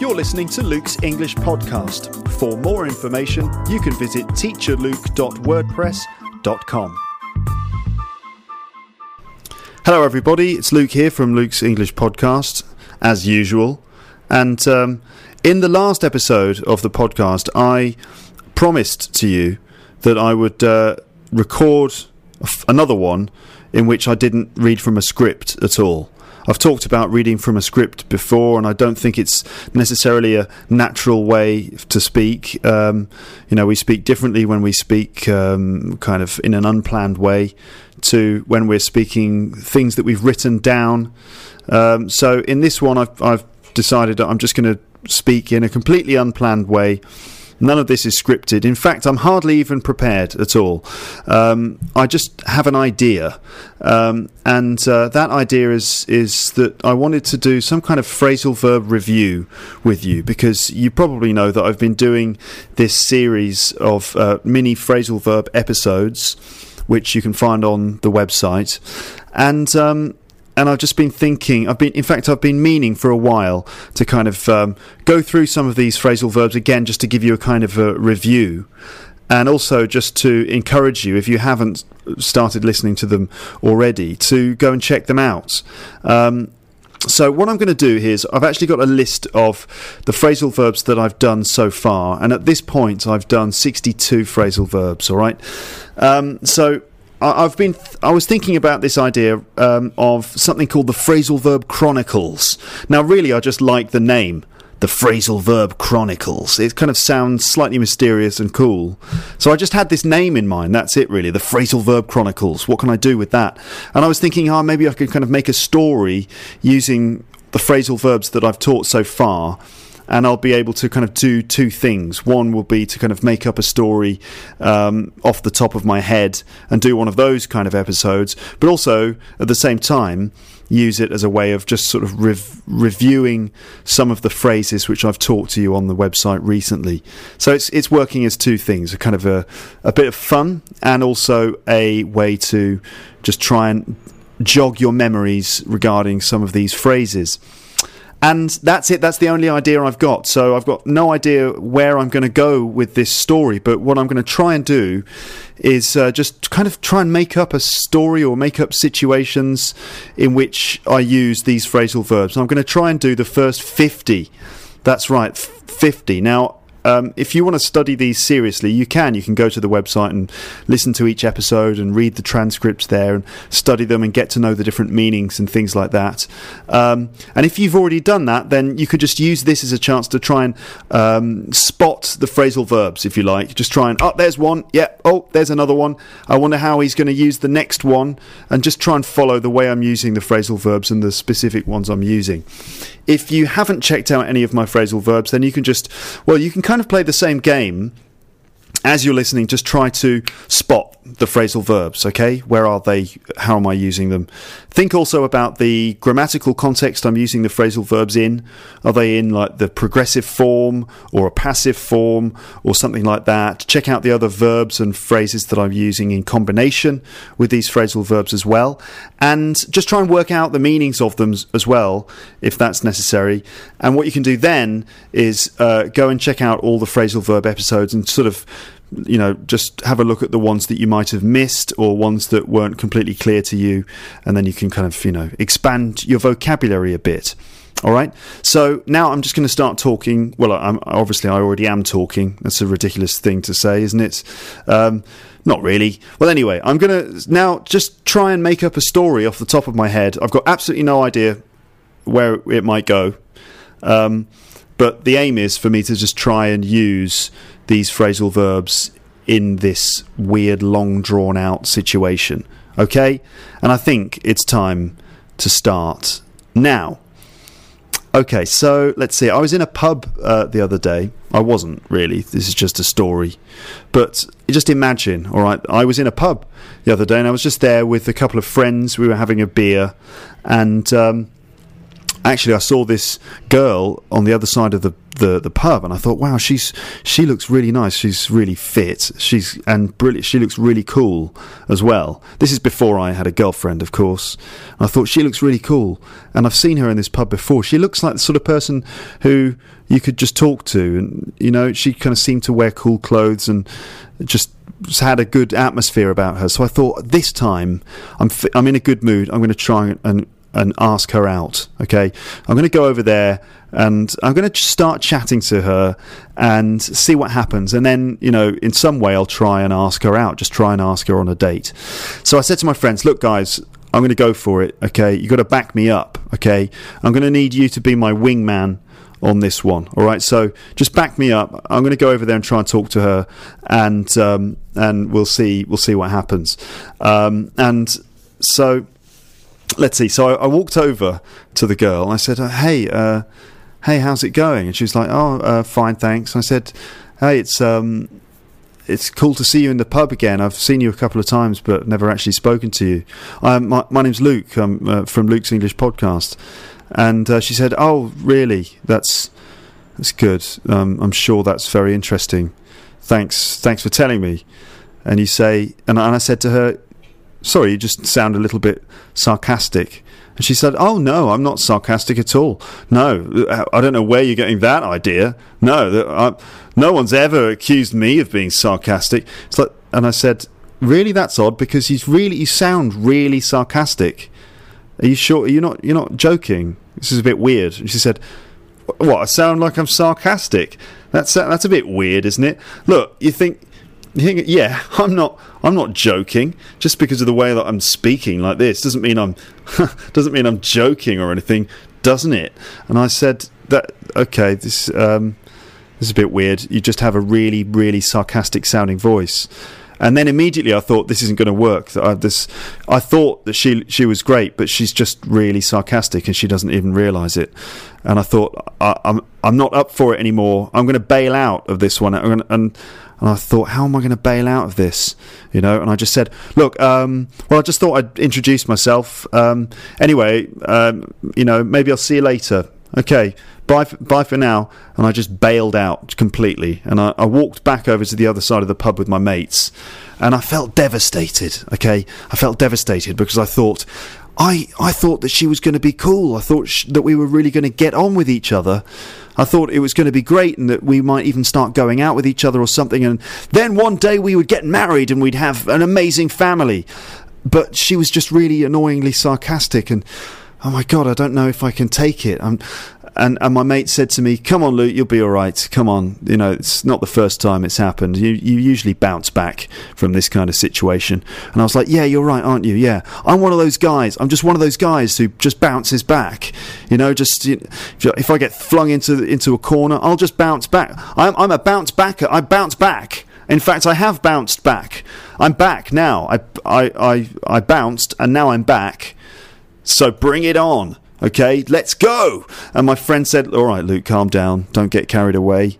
You're listening to Luke's English Podcast. For more information, you can visit teacherluke.wordpress.com. Hello, everybody. It's Luke here from Luke's English Podcast, as usual. And um, in the last episode of the podcast, I promised to you that I would uh, record another one in which I didn't read from a script at all. I've talked about reading from a script before, and I don't think it's necessarily a natural way to speak. Um, you know, we speak differently when we speak um, kind of in an unplanned way to when we're speaking things that we've written down. Um, so in this one, I've, I've decided I'm just going to speak in a completely unplanned way None of this is scripted. In fact, I'm hardly even prepared at all. Um, I just have an idea, um, and uh, that idea is is that I wanted to do some kind of phrasal verb review with you because you probably know that I've been doing this series of uh, mini phrasal verb episodes, which you can find on the website, and um, and I've just been thinking. I've been, in fact, I've been meaning for a while to kind of um, go through some of these phrasal verbs again, just to give you a kind of a review, and also just to encourage you, if you haven't started listening to them already, to go and check them out. Um, so what I'm going to do here is I've actually got a list of the phrasal verbs that I've done so far, and at this point I've done 62 phrasal verbs. All right. Um, so I've been. I was thinking about this idea um, of something called the phrasal verb chronicles. Now, really, I just like the name, the phrasal verb chronicles. It kind of sounds slightly mysterious and cool. So I just had this name in mind. That's it, really. The phrasal verb chronicles. What can I do with that? And I was thinking, oh, maybe I could kind of make a story using the phrasal verbs that I've taught so far and I'll be able to kind of do two things. One will be to kind of make up a story um, off the top of my head and do one of those kind of episodes, but also at the same time use it as a way of just sort of rev- reviewing some of the phrases which I've talked to you on the website recently. So it's it's working as two things, a kind of a, a bit of fun and also a way to just try and jog your memories regarding some of these phrases. And that's it. That's the only idea I've got. So I've got no idea where I'm going to go with this story. But what I'm going to try and do is uh, just kind of try and make up a story or make up situations in which I use these phrasal verbs. I'm going to try and do the first 50. That's right, 50. Now, um, if you want to study these seriously, you can. You can go to the website and listen to each episode and read the transcripts there and study them and get to know the different meanings and things like that. Um, and if you've already done that, then you could just use this as a chance to try and um, spot the phrasal verbs, if you like. Just try and, oh, there's one. Yeah. Oh, there's another one. I wonder how he's going to use the next one. And just try and follow the way I'm using the phrasal verbs and the specific ones I'm using. If you haven't checked out any of my phrasal verbs, then you can just, well, you can kind of play the same game as you're listening, just try to spot the phrasal verbs, okay? Where are they? How am I using them? Think also about the grammatical context I'm using the phrasal verbs in. Are they in like the progressive form or a passive form or something like that? Check out the other verbs and phrases that I'm using in combination with these phrasal verbs as well. And just try and work out the meanings of them as well, if that's necessary. And what you can do then is uh, go and check out all the phrasal verb episodes and sort of you know, just have a look at the ones that you might have missed or ones that weren't completely clear to you, and then you can kind of, you know, expand your vocabulary a bit. All right. So now I'm just going to start talking. Well, I'm, obviously I already am talking. That's a ridiculous thing to say, isn't it? Um, not really. Well, anyway, I'm going to now just try and make up a story off the top of my head. I've got absolutely no idea where it might go. Um, but the aim is for me to just try and use these phrasal verbs in this weird, long drawn out situation. Okay? And I think it's time to start now. Okay, so let's see. I was in a pub uh, the other day. I wasn't really. This is just a story. But just imagine, all right, I was in a pub the other day and I was just there with a couple of friends. We were having a beer and um, actually, I saw this girl on the other side of the, the, the pub, and I thought, wow, she's she looks really nice. She's really fit. She's and brilliant. She looks really cool as well. This is before I had a girlfriend, of course. And I thought she looks really cool, and I've seen her in this pub before. She looks like the sort of person who you could just talk to, and you know, she kind of seemed to wear cool clothes and just had a good atmosphere about her. So I thought this time I'm fi- I'm in a good mood. I'm going to try and and ask her out. Okay, I'm going to go over there and I'm going to start chatting to her and see what happens. And then, you know, in some way, I'll try and ask her out. Just try and ask her on a date. So I said to my friends, "Look, guys." I'm going to go for it. Okay, you've got to back me up. Okay, I'm going to need you to be my wingman on this one. All right, so just back me up. I'm going to go over there and try and talk to her, and um, and we'll see we'll see what happens. Um, and so let's see. So I, I, walked over to the girl. And I said, uh, "Hey, uh, hey, how's it going?" And she was like, "Oh, uh, fine, thanks." I said, "Hey, it's um, it's cool to see you in the pub again. I've seen you a couple of times, but never actually spoken to you. Um, my, my name's Luke. I'm uh, from Luke's English podcast." And uh, she said, "Oh, really? That's that's good. Um, I'm sure that's very interesting. Thanks, thanks for telling me." And you say, and, and I said to her, sorry, you just sound a little bit sarcastic. And she said, Oh, no, I'm not sarcastic at all. No, I don't know where you're getting that idea. No, I, no one's ever accused me of being sarcastic. It's like, and I said, Really, that's odd because he's really, you sound really sarcastic. Are you sure? You're not, you're not joking. This is a bit weird. And she said, What? I sound like I'm sarcastic? That's, that's a bit weird, isn't it? Look, you think yeah, I'm not. I'm not joking. Just because of the way that I'm speaking like this doesn't mean I'm doesn't mean I'm joking or anything, doesn't it? And I said that. Okay, this um, this is a bit weird. You just have a really, really sarcastic sounding voice. And then immediately I thought this isn't going to work. I, this, I thought that she she was great, but she's just really sarcastic and she doesn't even realise it. And I thought I, am I'm, I'm not up for it anymore. I'm going to bail out of this one. and and I thought, how am I going to bail out of this? You know, and I just said, look, um, well, I just thought I'd introduce myself. Um, anyway, um, you know, maybe I'll see you later. Okay, bye, for, bye for now. And I just bailed out completely. And I, I walked back over to the other side of the pub with my mates. And I felt devastated. Okay, I felt devastated because I thought, I, I thought that she was going to be cool. I thought sh- that we were really going to get on with each other. I thought it was going to be great and that we might even start going out with each other or something. And then one day we would get married and we'd have an amazing family. But she was just really annoyingly sarcastic and oh my god, I don't know if I can take it. I'm, and and my mate said to me, "Come on, Luke, you'll be all right. Come on, you know it's not the first time it's happened. You you usually bounce back from this kind of situation." And I was like, "Yeah, you're right, aren't you? Yeah, I'm one of those guys. I'm just one of those guys who just bounces back. You know, just you know, if I get flung into into a corner, I'll just bounce back. I'm I'm a bounce backer. I bounce back." In fact, I have bounced back. I'm back now. I, I, I, I bounced and now I'm back. So bring it on. Okay, let's go. And my friend said, All right, Luke, calm down. Don't get carried away.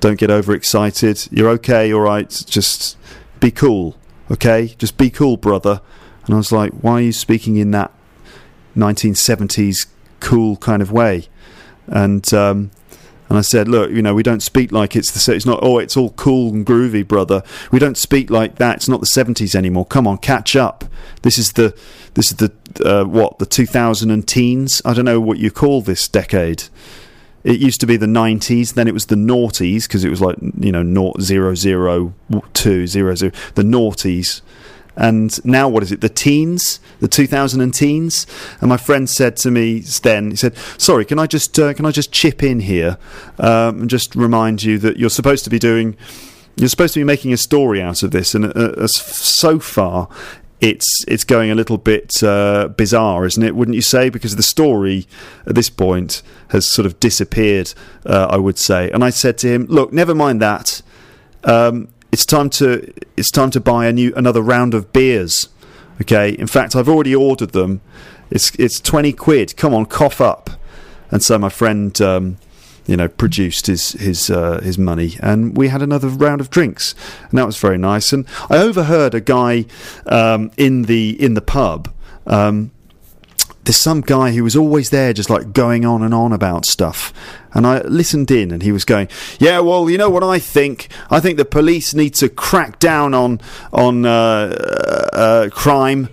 Don't get overexcited. You're okay, all right. Just be cool. Okay, just be cool, brother. And I was like, Why are you speaking in that 1970s cool kind of way? And um, and I said, look, you know, we don't speak like it's the it's not. Oh, it's all cool and groovy, brother. We don't speak like that. It's not the seventies anymore. Come on, catch up. This is the this is the uh, what the 2000 and teens. I don't know what you call this decade. It used to be the 90s, then it was the noughties because it was like you know naught zero zero two zero zero the noughties and now what is it the teens the 2000 and teens and my friend said to me then he said sorry can i just uh, can i just chip in here um, and just remind you that you're supposed to be doing you're supposed to be making a story out of this and uh, as so far it's it's going a little bit uh, bizarre, isn't it? Wouldn't you say? Because the story at this point has sort of disappeared, uh, I would say. And I said to him, "Look, never mind that. Um, it's time to it's time to buy a new another round of beers. Okay. In fact, I've already ordered them. It's it's twenty quid. Come on, cough up. And so my friend, um, you know, produced his his uh, his money, and we had another round of drinks, and that was very nice. And I overheard a guy um, in the in the pub. Um, there's some guy who was always there, just like going on and on about stuff. And I listened in, and he was going, "Yeah, well, you know what I think? I think the police need to crack down on on uh, uh, crime."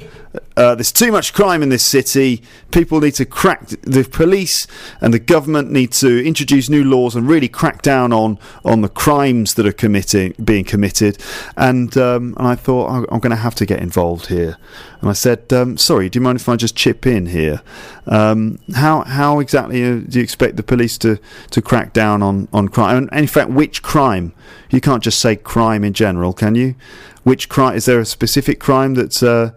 Uh, there's too much crime in this city. People need to crack. The police and the government need to introduce new laws and really crack down on on the crimes that are committing being committed. And um, and I thought I'm, I'm going to have to get involved here. And I said, um, "Sorry, do you mind if I just chip in here? Um, how how exactly uh, do you expect the police to, to crack down on on crime? And in fact, which crime? You can't just say crime in general, can you? Which crime? Is there a specific crime that's uh,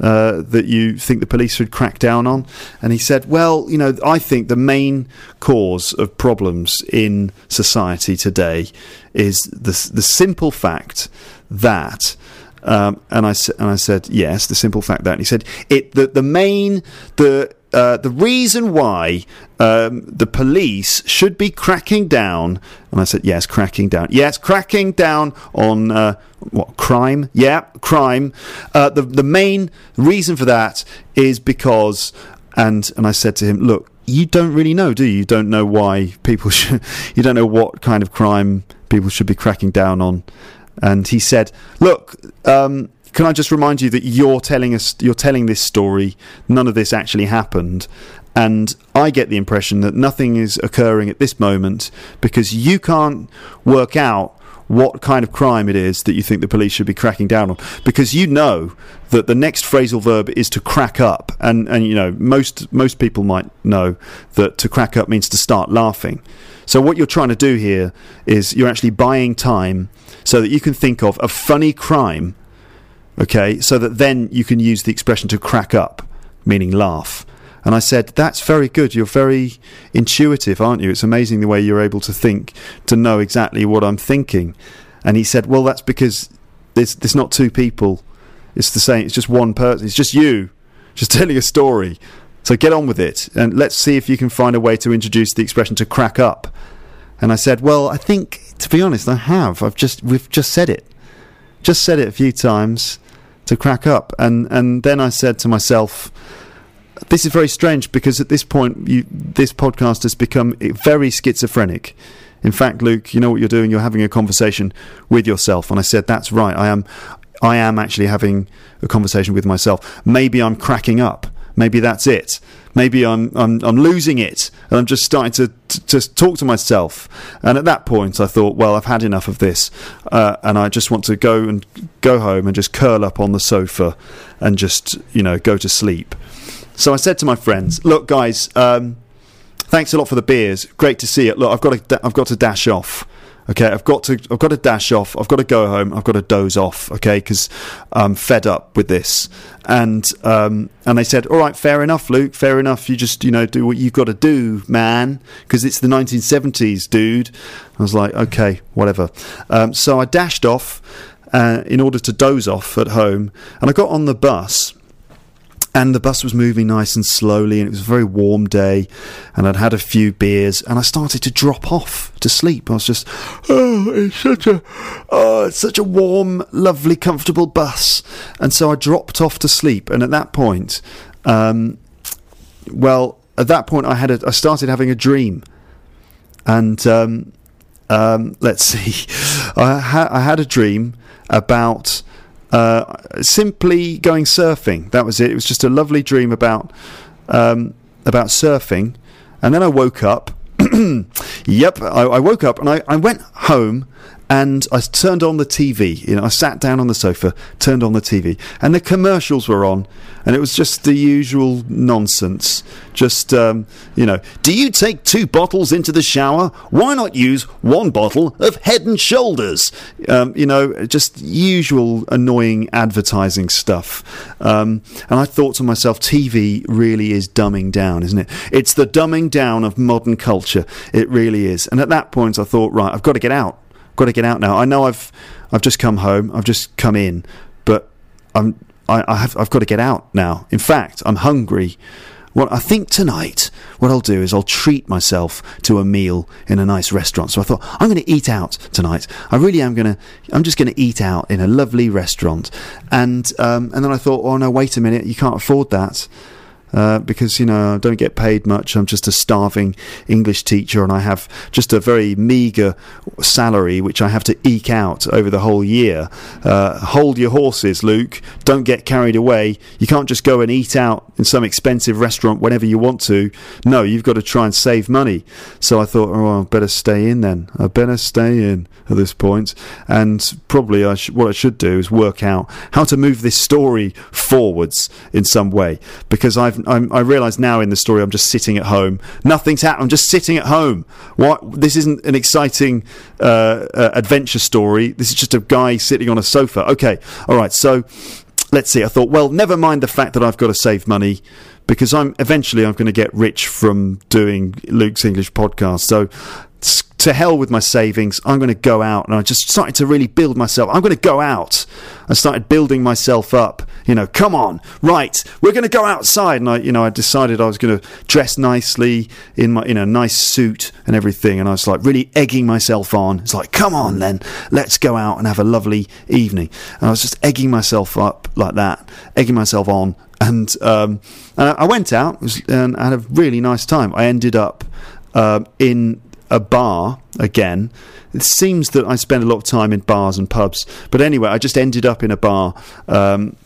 uh, that you think the police should crack down on? And he said, Well, you know, I think the main cause of problems in society today is the, the simple fact that. Um, and I and I said yes, the simple fact that and he said it the the main the uh, the reason why um, the police should be cracking down, and I said, yes, cracking down. Yes, cracking down on uh, what crime? Yeah, crime. Uh, the the main reason for that is because, and and I said to him, look, you don't really know, do you? You don't know why people should. You don't know what kind of crime people should be cracking down on. And he said, look. Um, can I just remind you that you're telling us you're telling this story none of this actually happened and I get the impression that nothing is occurring at this moment because you can't work out what kind of crime it is that you think the police should be cracking down on. Because you know that the next phrasal verb is to crack up. And and you know most most people might know that to crack up means to start laughing. So what you're trying to do here is you're actually buying time so that you can think of a funny crime okay, so that then you can use the expression to crack up, meaning laugh. And I said, That's very good. You're very intuitive, aren't you? It's amazing the way you're able to think, to know exactly what I'm thinking. And he said, Well, that's because there's, there's not two people. It's the same. It's just one person. It's just you, just telling a story. So get on with it. And let's see if you can find a way to introduce the expression to crack up. And I said, Well, I think, to be honest, I have. I've just, we've just said it. Just said it a few times to crack up. And and then I said to myself, this is very strange because at this point, you, this podcast has become very schizophrenic. In fact, Luke, you know what you're doing? You're having a conversation with yourself. And I said, that's right. I am, I am actually having a conversation with myself. Maybe I'm cracking up. Maybe that's it. Maybe I'm I'm I'm losing it, and I'm just starting to to, to talk to myself. And at that point, I thought, well, I've had enough of this, uh, and I just want to go and go home and just curl up on the sofa and just you know go to sleep. So I said to my friends, look, guys. Um, thanks a lot for the beers. Great to see it. Look, I've got to, I've got to dash off okay? I've got to i've got to dash off. I've got to go home. I've got to doze off okay? Because i'm fed up with this. And um, and they said all right fair enough luke fair enough. You just you know do what you've got to do man because it's the 1970s dude. I was like okay whatever. Um, so i dashed off uh, in order to doze off at home and i got on the bus and the bus was moving nice and slowly and it was a very warm day and I'd had a few beers and I started to drop off to sleep. I was just oh it's such a oh it's such a warm, lovely, comfortable bus. And so I dropped off to sleep and at that point um, well at that point I had a, I started having a dream and um, um, let's see I, ha- I had a dream about uh, simply going surfing. That was it. It was just a lovely dream about um, about surfing. And then I woke up. yep, I, I, woke up and I, I went home and I turned on the TV. You know, I sat down on the sofa, turned on the TV, and the commercials were on, and it was just the usual nonsense. Just um, you know, do you take two bottles into the shower? Why not use one bottle of Head and Shoulders? Um, you know, just usual annoying advertising stuff. Um, and I thought to myself, TV really is dumbing down, isn't it? It's the dumbing down of modern culture. It really is. And at that point, I thought, right, I've got to get out got to get out now. I know I've I've just come home. I've just come in, but I'm I, I have I've got to get out now. In fact, I'm hungry. What I think tonight, what I'll do is I'll treat myself to a meal in a nice restaurant. So I thought I'm going to eat out tonight. I really am going to. I'm just going to eat out in a lovely restaurant. And um, and then I thought, oh no, wait a minute, you can't afford that. Uh, because you know I don't get paid much. I'm just a starving English teacher, and I have just a very meagre salary which I have to eke out over the whole year. Uh, hold your horses, Luke. Don't get carried away. You can't just go and eat out in some expensive restaurant whenever you want to. No, you've got to try and save money. So I thought, oh, I better stay in then. I better stay in at this point, and probably I sh- what I should do is work out how to move this story forwards in some way because I've I'm, i realise now in the story I'm just sitting at home. Nothing's happened. I'm just sitting at home. What? This isn't an exciting uh, uh, adventure story. This is just a guy sitting on a sofa. Okay, all right. So let's see. I thought, well, never mind the fact that I've got to save money because I'm eventually I'm going to get rich from doing Luke's English podcast. So to hell with my savings. I'm going to go out. And I just started to really build myself. I'm going to go out. I started building myself up. You know, come on, right, we're going to go outside. And I, you know, I decided I was going to dress nicely in my, in a nice suit and everything. And I was like really egging myself on. It's like, come on then, let's go out and have a lovely evening. And I was just egging myself up like that, egging myself on. And um, I went out and I had a really nice time. I ended up uh, in a bar again. It seems that I spend a lot of time in bars and pubs, but anyway, I just ended up in a bar. Um,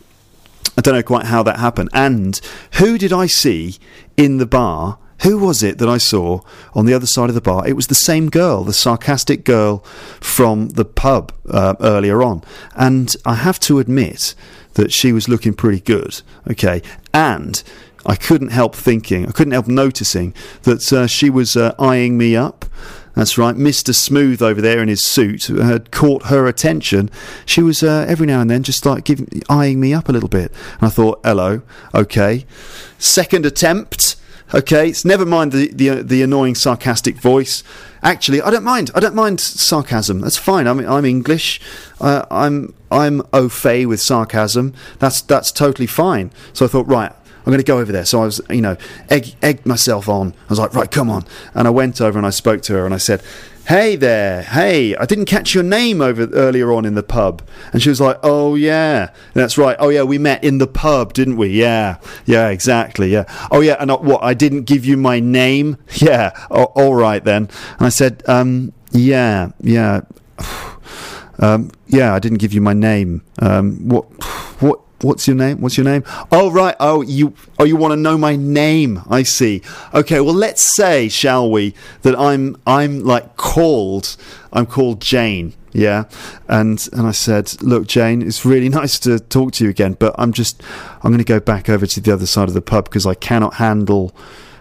I don't know quite how that happened. And who did I see in the bar? Who was it that I saw on the other side of the bar? It was the same girl, the sarcastic girl from the pub uh, earlier on. And I have to admit that she was looking pretty good. Okay. And I couldn't help thinking, I couldn't help noticing that uh, she was uh, eyeing me up. That's right, Mr. Smooth over there in his suit had caught her attention. She was uh, every now and then just like giving, eyeing me up a little bit. And I thought, hello, okay. Second attempt, okay. It's never mind the, the, the annoying sarcastic voice. Actually, I don't mind. I don't mind sarcasm. That's fine. I'm, I'm English. Uh, I'm I'm au fait with sarcasm. That's that's totally fine. So I thought, right, I'm going to go over there. So I was, you know, egg, egged myself on. I was like, right, come on. And I went over and I spoke to her and I said, hey there, hey, I didn't catch your name over earlier on in the pub. And she was like, oh yeah, that's right. Oh yeah, we met in the pub, didn't we? Yeah, yeah, exactly. Yeah. Oh yeah, and uh, what? I didn't give you my name. Yeah. Oh, all right then. And I said, um, yeah, yeah. Um, yeah, I didn't give you my name. Um, what? What? What's your name? What's your name? Oh right. Oh you. Oh you want to know my name? I see. Okay. Well, let's say, shall we, that I'm I'm like called. I'm called Jane. Yeah. And and I said, look, Jane, it's really nice to talk to you again, but I'm just I'm going to go back over to the other side of the pub because I cannot handle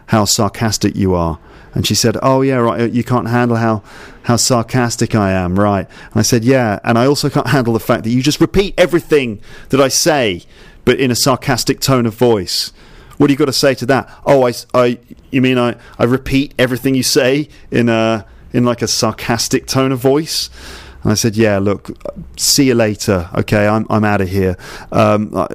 how sarcastic you are. And she said, "Oh yeah, right. You can't handle how how sarcastic I am, right?" And I said, "Yeah." And I also can't handle the fact that you just repeat everything that I say, but in a sarcastic tone of voice. What do you got to say to that? Oh, I, I you mean I, I repeat everything you say in a in like a sarcastic tone of voice? And I said, "Yeah, look, see you later. Okay, I'm I'm out of here. Um,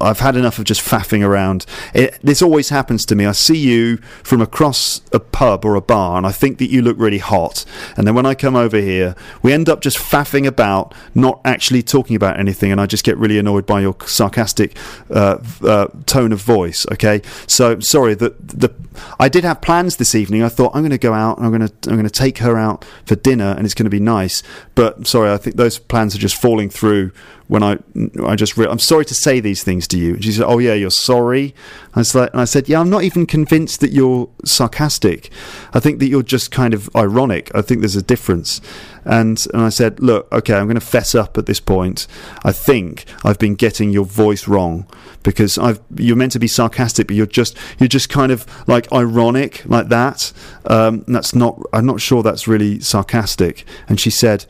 I've had enough of just faffing around. It, this always happens to me. I see you from across a pub or a bar, and I think that you look really hot. And then when I come over here, we end up just faffing about, not actually talking about anything, and I just get really annoyed by your sarcastic uh, uh, tone of voice. Okay, so sorry that the I did have plans this evening. I thought I'm going to go out. And I'm going to I'm going to take her out for dinner, and it's going to be nice. But sorry, I think those plans are just falling through when I I just re- I'm sorry to say these things to you. And she said, "Oh yeah, you're sorry." I was like, and I said, "Yeah, I'm not even convinced that you're sarcastic. I think that you're just kind of ironic. I think there's a difference." And and I said, "Look, okay, I'm going to fess up at this point. I think I've been getting your voice wrong because I've you're meant to be sarcastic, but you're just you're just kind of like ironic like that. Um, that's not. I'm not sure that's really sarcastic." And she said.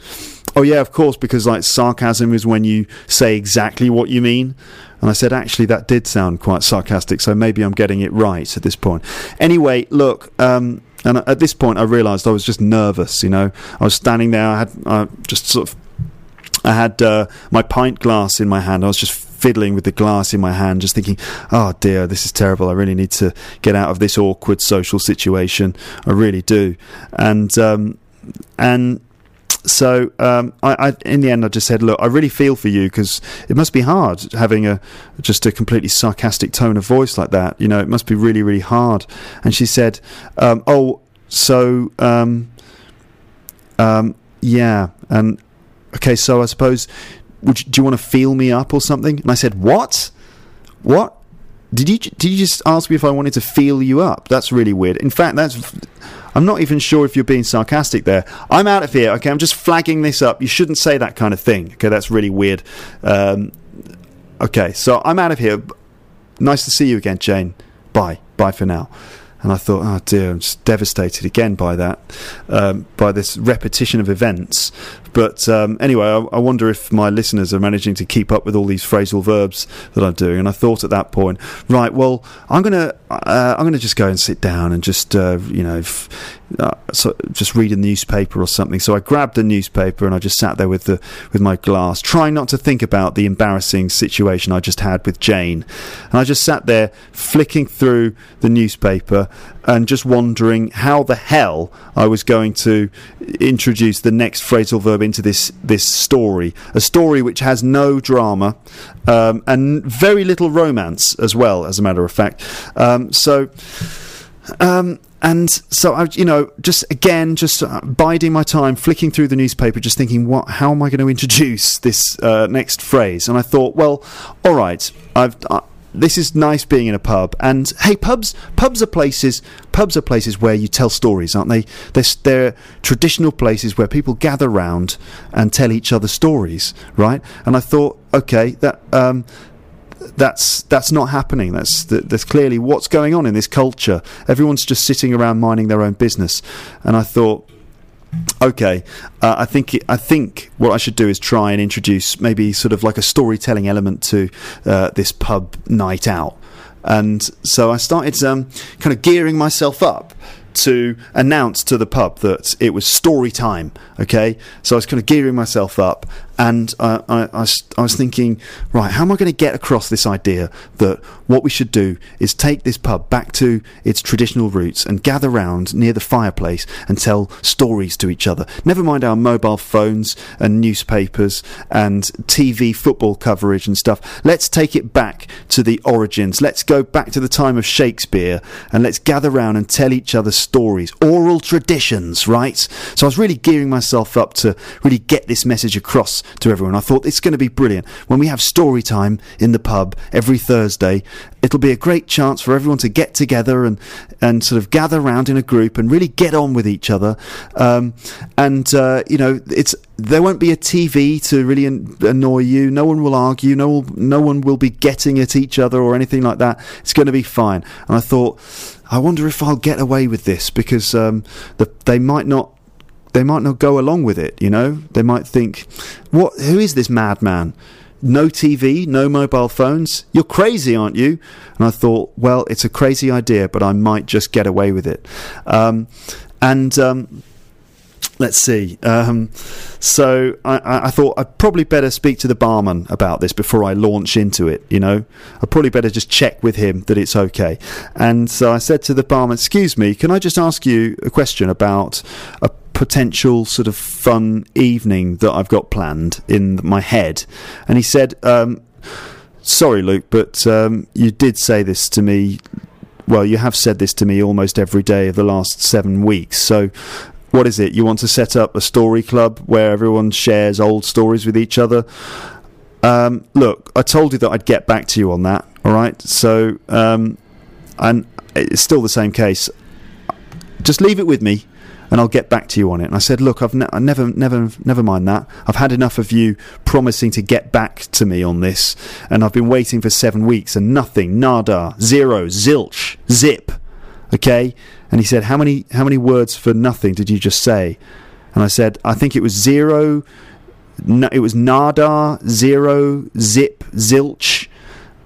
Oh yeah, of course, because like sarcasm is when you say exactly what you mean. And I said, actually, that did sound quite sarcastic, so maybe I'm getting it right at this point. Anyway, look, um, and at this point, I realised I was just nervous. You know, I was standing there, I had uh, just sort of, I had uh, my pint glass in my hand. I was just fiddling with the glass in my hand, just thinking, oh dear, this is terrible. I really need to get out of this awkward social situation. I really do. And, um, and so um, I, I, in the end, I just said, "Look, I really feel for you because it must be hard having a just a completely sarcastic tone of voice like that. You know, it must be really, really hard." And she said, um, "Oh, so um, um, yeah, and okay, so I suppose would you, do you want to feel me up or something?" And I said, "What? What?" Did you did you just ask me if I wanted to feel you up? That's really weird. In fact, that's I'm not even sure if you're being sarcastic there. I'm out of here. Okay, I'm just flagging this up. You shouldn't say that kind of thing. Okay, that's really weird. Um, okay, so I'm out of here. Nice to see you again, Jane. Bye. Bye for now. And I thought, oh dear, I'm just devastated again by that, um, by this repetition of events. But um, anyway, I, I, wonder if my listeners are managing to keep up with all these phrasal verbs that I'm doing. And I thought at that point, right, well, I'm gonna, uh, I'm gonna just go and sit down and just, uh, you know, f- uh, so just read a newspaper or something. So I grabbed the newspaper and I just sat there with the with my glass, trying not to think about the embarrassing situation I just had with Jane. And I just sat there flicking through the newspaper and just wondering how the hell I was going to introduce the next phrasal verb into this this story, a story which has no drama um, and very little romance as well, as a matter of fact. Um, so. Um, and so I, you know, just again, just uh, biding my time, flicking through the newspaper, just thinking, what? How am I going to introduce this uh, next phrase? And I thought, well, all right, I've. Uh, this is nice being in a pub, and hey, pubs, pubs are places, pubs are places where you tell stories, aren't they? They're, they're traditional places where people gather round and tell each other stories, right? And I thought, okay, that um, that's that's not happening. That's that's clearly what's going on in this culture. Everyone's just sitting around minding their own business, and I thought, okay, uh, I think I think what I should do is try and introduce maybe sort of like a storytelling element to uh, this pub night out. And so I started um, kind of gearing myself up to announce to the pub that it was story time. Okay, so I was kind of gearing myself up, and I, I, I, was thinking, right, how am I going to get across this idea that what we should do is take this pub back to its traditional roots and gather round near the fireplace and tell stories to each other. Never mind our mobile phones and newspapers and TV football coverage and stuff. Let's take it back to the origins. Let's go back to the time of Shakespeare and let's gather round and tell each other stories, oral traditions, right? So I was really gearing myself up to really get this message across to everyone. I thought it's going to be brilliant. When we have story time in the pub every Thursday, it'll be a great chance for everyone to get together and, and sort of gather around in a group and really get on with each other. Um, and, uh, you know, it's, there won't be a TV to really annoy you. No one will argue. No, no one will be getting at each other or anything like that. It's going to be fine. And I thought, I wonder if I'll get away with this because um, the, they might not they might not go along with it. You know, they might think, "What? Who is this madman?" No TV, no mobile phones. You're crazy, aren't you? And I thought, well, it's a crazy idea, but I might just get away with it. Um, and um, let's see. Um, so I, I, thought I'd probably better speak to the barman about this before I launch into it. You know, I'd probably better just check with him that it's okay. And so I said to the barman, "Excuse me, can I just ask you a question about a potential sort of fun evening that I've got planned in my head. And he said, um, Sorry, Luke, but um, you did say this to me. Well, you have said this to me almost every day of the last seven weeks. So, what is it? You want to set up a story club where everyone shares old stories with each other? Um, look, I told you that I'd get back to you on that. All right. So, um, and it's still the same case. Just leave it with me and I'll get back to you on it. And I said, look, I've ne- never, never, never mind that. I've had enough of you promising to get back to me on this, and I've been waiting for seven weeks and nothing, nada, zero, zilch, zip. Okay. And he said, how many, how many words for nothing did you just say? And I said, I think it was zero. It was nada, zero, zip, zilch,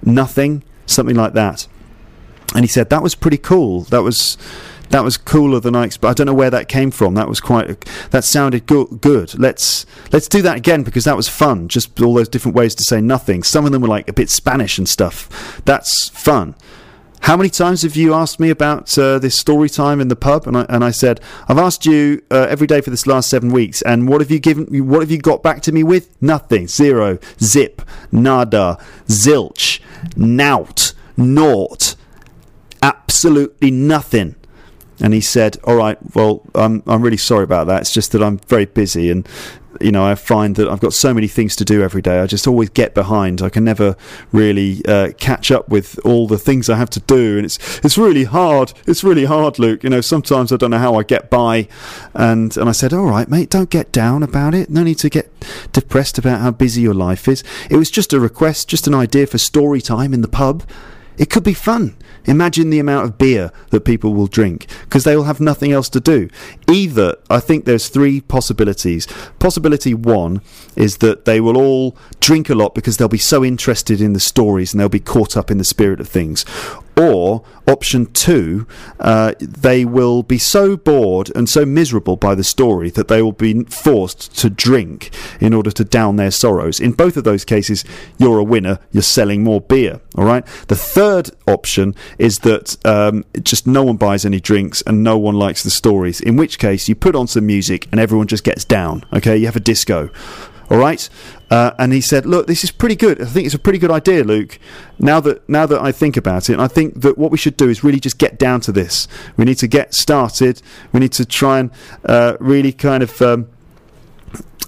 nothing, something like that. And he said that was pretty cool. That was that was cooler than I expected. I don't know where that came from. That was quite. That sounded go- good. Let's let's do that again because that was fun. Just all those different ways to say nothing. Some of them were like a bit Spanish and stuff. That's fun. how many times have you asked me about uh, this story time in the pub? And I, and I said, I've asked you uh, every day for this last seven weeks, and what have you given? What have you got back to me with? Nothing, zero, zip, nada, zilch, nout, naught, absolutely nothing. And he said, "All right, well, I'm I'm really sorry about that. It's just that I'm very busy, and you know, I find that I've got so many things to do every day. I just always get behind. I can never really uh, catch up with all the things I have to do, and it's it's really hard. It's really hard, Luke. You know, sometimes I don't know how I get by, and and I said, all right, mate, don't get down about it. No need to get depressed about how busy your life is. It was just a request, just an idea for story time in the pub. It could be fun. Imagine the amount of beer that people will drink because they will have nothing else to do. Either, I think there's three possibilities. Possibility one is that they will all drink a lot because they'll be so interested in the stories and they'll be caught up in the spirit of things. Or option two, uh, they will be so bored and so miserable by the story that they will be forced to drink in order to down their sorrows. In both of those cases, you're a winner. You're selling more beer. All right. The third option is that um, just no one buys any drinks and no one likes the stories. In which case, you put on some music and everyone just gets down. Okay. You have a disco. All right. Uh, and he said, "Look, this is pretty good. I think it's a pretty good idea, Luke. Now that now that I think about it, I think that what we should do is really just get down to this. We need to get started. We need to try and uh, really kind of." Um,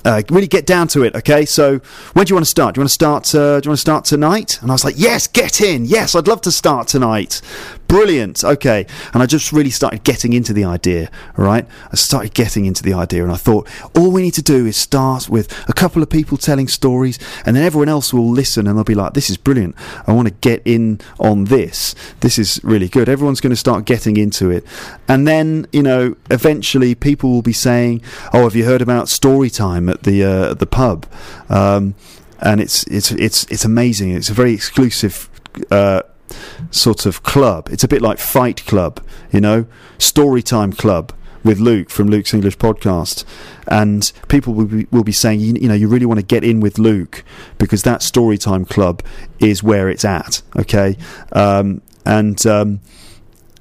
uh, really get down to it, okay? So, when do you want to start? Do you want to start? Uh, do you want to start tonight? And I was like, yes, get in. Yes, I'd love to start tonight. Brilliant. Okay. And I just really started getting into the idea, right? I started getting into the idea and I thought, all we need to do is start with a couple of people telling stories and then everyone else will listen and they'll be like, this is brilliant. I want to get in on this. This is really good. Everyone's going to start getting into it. And then, you know, eventually people will be saying, oh, have you heard about story time at the, uh, the pub? Um, and it's, it's, it's, it's amazing. It's a very exclusive, uh, sort of club. It's a bit like Fight Club, you know, Storytime Club with Luke from Luke's English podcast, and people will be, will be saying, you, you know, you really want to get in with Luke because that Storytime Club is where it's at, okay, um, and. Um,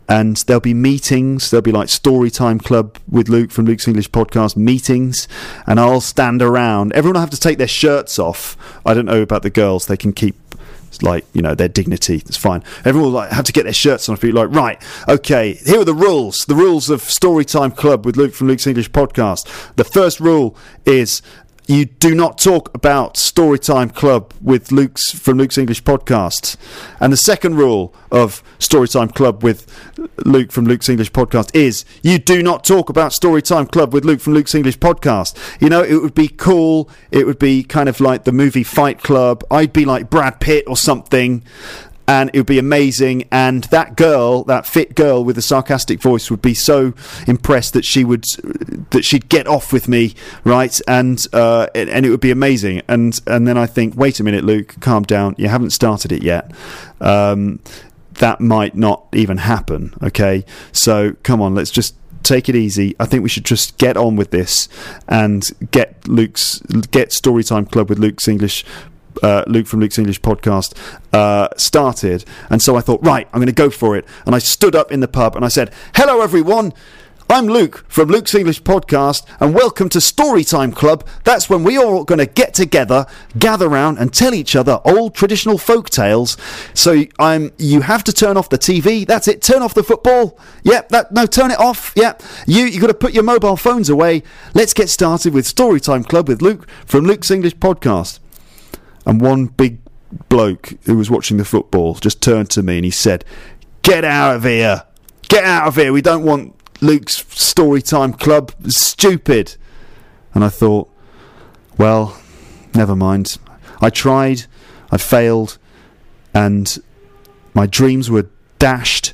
and there'll be meetings. There'll be like Storytime Club with Luke from Luke's English podcast meetings, and I'll stand around. Everyone will have to take their shirts off. I don't know about the girls; they can keep like you know their dignity. It's fine. Everyone like have to get their shirts on. Feet like right, okay. Here are the rules. The rules of Storytime Club with Luke from Luke's English podcast. The first rule is you do not talk about Storytime Club with Luke's from Luke's English podcast. And the second rule of Storytime Club with Luke from Luke's English podcast is you do not talk about Storytime Club with Luke from Luke's English podcast. You know, it would be cool. It would be kind of like the movie Fight Club. I'd be like Brad Pitt or something and it would be amazing. And that girl, that fit girl with the sarcastic voice, would be so impressed that she would that she'd get off with me, right? And uh, and it would be amazing. And and then I think, wait a minute, Luke, calm down. You haven't started it yet. Um, that might not even happen. Okay, so come on, let's just take it easy. I think we should just get on with this and get Luke's get Storytime Club with Luke's English uh, Luke from Luke's English podcast uh, started. And so I thought, right, I'm going to go for it. And I stood up in the pub and I said, hello, everyone. I'm Luke from Luke's English Podcast, and welcome to Storytime Club. That's when we all going to get together, gather round, and tell each other old traditional folk tales. So I'm. You have to turn off the TV. That's it. Turn off the football. Yep. That no. Turn it off. Yep. You you got to put your mobile phones away. Let's get started with Storytime Club with Luke from Luke's English Podcast and one big bloke who was watching the football just turned to me and he said, "Get out of here! Get out of here! We don't want Luke's story time Club. stupid." And I thought, well, never mind. I tried, I failed, and my dreams were dashed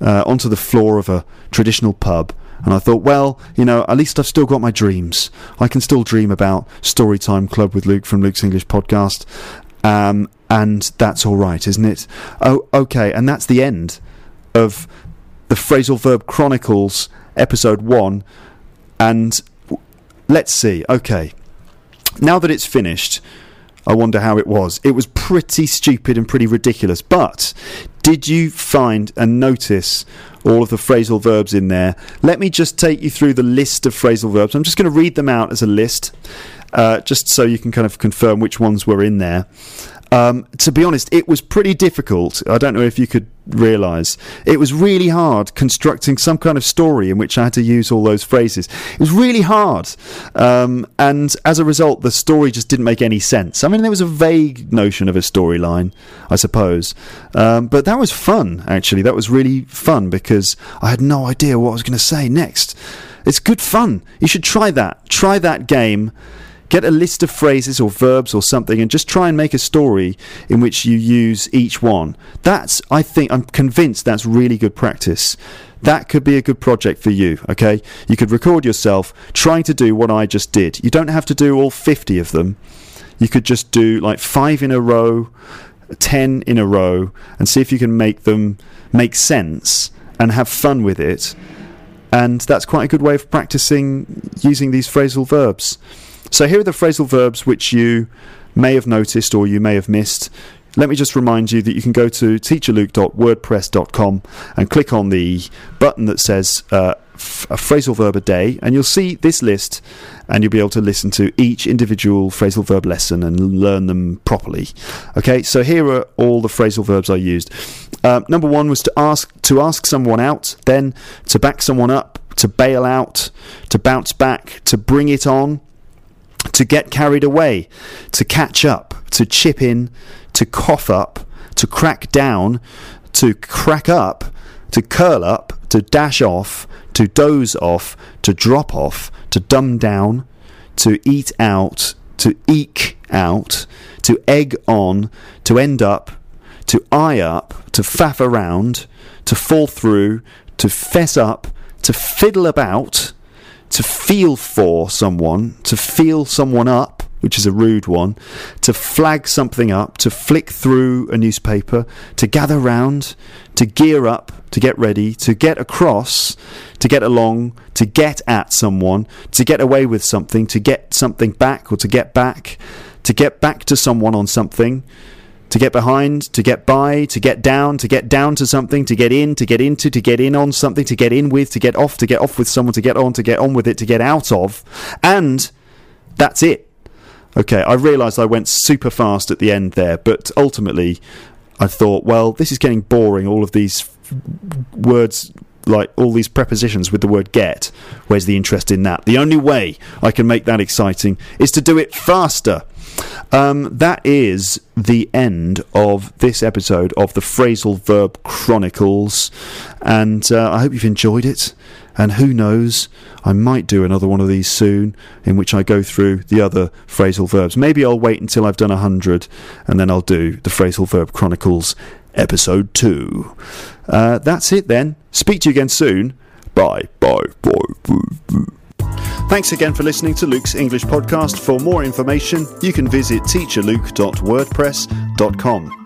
uh, onto the floor of a traditional pub. And I thought, well, you know, at least I've still got my dreams. I can still dream about Storytime Club with Luke from Luke's English podcast. Um, and that's all right, isn't it? Oh, okay. And that's the end of the Phrasal Verb Chronicles episode one. And let's see. Okay. Now that it's finished, I wonder how it was. It was pretty stupid and pretty ridiculous. But did you find and notice all of the phrasal verbs in there? Let me just take you through the list of phrasal verbs. I'm just going to read them out as a list, uh, just so you can kind of confirm which ones were in there. Um, to be honest, it was pretty difficult. I don't know if you could realise. It was really hard constructing some kind of story in which I had to use all those phrases. It was really hard. Um, and as a result, the story just didn't make any sense. I mean, there was a vague notion of a storyline, I suppose. Um, but that was fun, actually. That was really fun because I had no idea what I was going to say next. It's good fun. You should try that. Try that game Get a list of phrases or verbs or something and just try and make a story in which you use each one. That's, I think, I'm convinced that's really good practice. That could be a good project for you, okay? You could record yourself trying to do what I just did. You don't have to do all 50 of them. You could just do like five in a row, 10 in a row, and see if you can make them make sense and have fun with it. And that's quite a good way of practicing using these phrasal verbs. So here are the phrasal verbs which you may have noticed or you may have missed. Let me just remind you that you can go to teacherluke.wordpress.com and click on the button that says uh, a phrasal verb a day, and you'll see this list, and you'll be able to listen to each individual phrasal verb lesson and learn them properly. Okay, so here are all the phrasal verbs I used. Uh, number one was to ask to ask someone out, then to back someone up, to bail out, to bounce back, to bring it on, to get carried away, to catch up, to chip in, to cough up, to crack down, to crack up, to curl up, to dash off, to doze off, to drop off, to dumb down, to eat out, to eke out, to egg on, to end up, to eye up, to faff around, to fall through, to fess up, to fiddle about, to feel for someone, to feel someone up, which is a rude one, to flag something up, to flick through a newspaper, to gather round, to gear up, to get ready, to get across, to get along, to get at someone, to get away with something, to get something back or to get back, to get back to someone on something, to get behind, to get by, to get down, to get down to something, to get in, to get into, to get in on something, to get in with, to get off, to get off with someone, to get on, to get on with it, to get out of. And that's it. Okay, I realised I went super fast at the end there, but ultimately I thought, well, this is getting boring, all of these words like all these prepositions with the word get. Where's the interest in that? The only way I can make that exciting is to do it faster. Um, that is the end of this episode of the Phrasal Verb Chronicles, and uh, I hope you've enjoyed it. And who knows, I might do another one of these soon in which I go through the other phrasal verbs. Maybe I'll wait until I've done a hundred and then I'll do the Phrasal Verb Chronicles episode two. Uh, that's it then. Speak to you again soon. Bye. Bye. Bye. Thanks again for listening to Luke's English podcast. For more information, you can visit teacherluke.wordpress.com.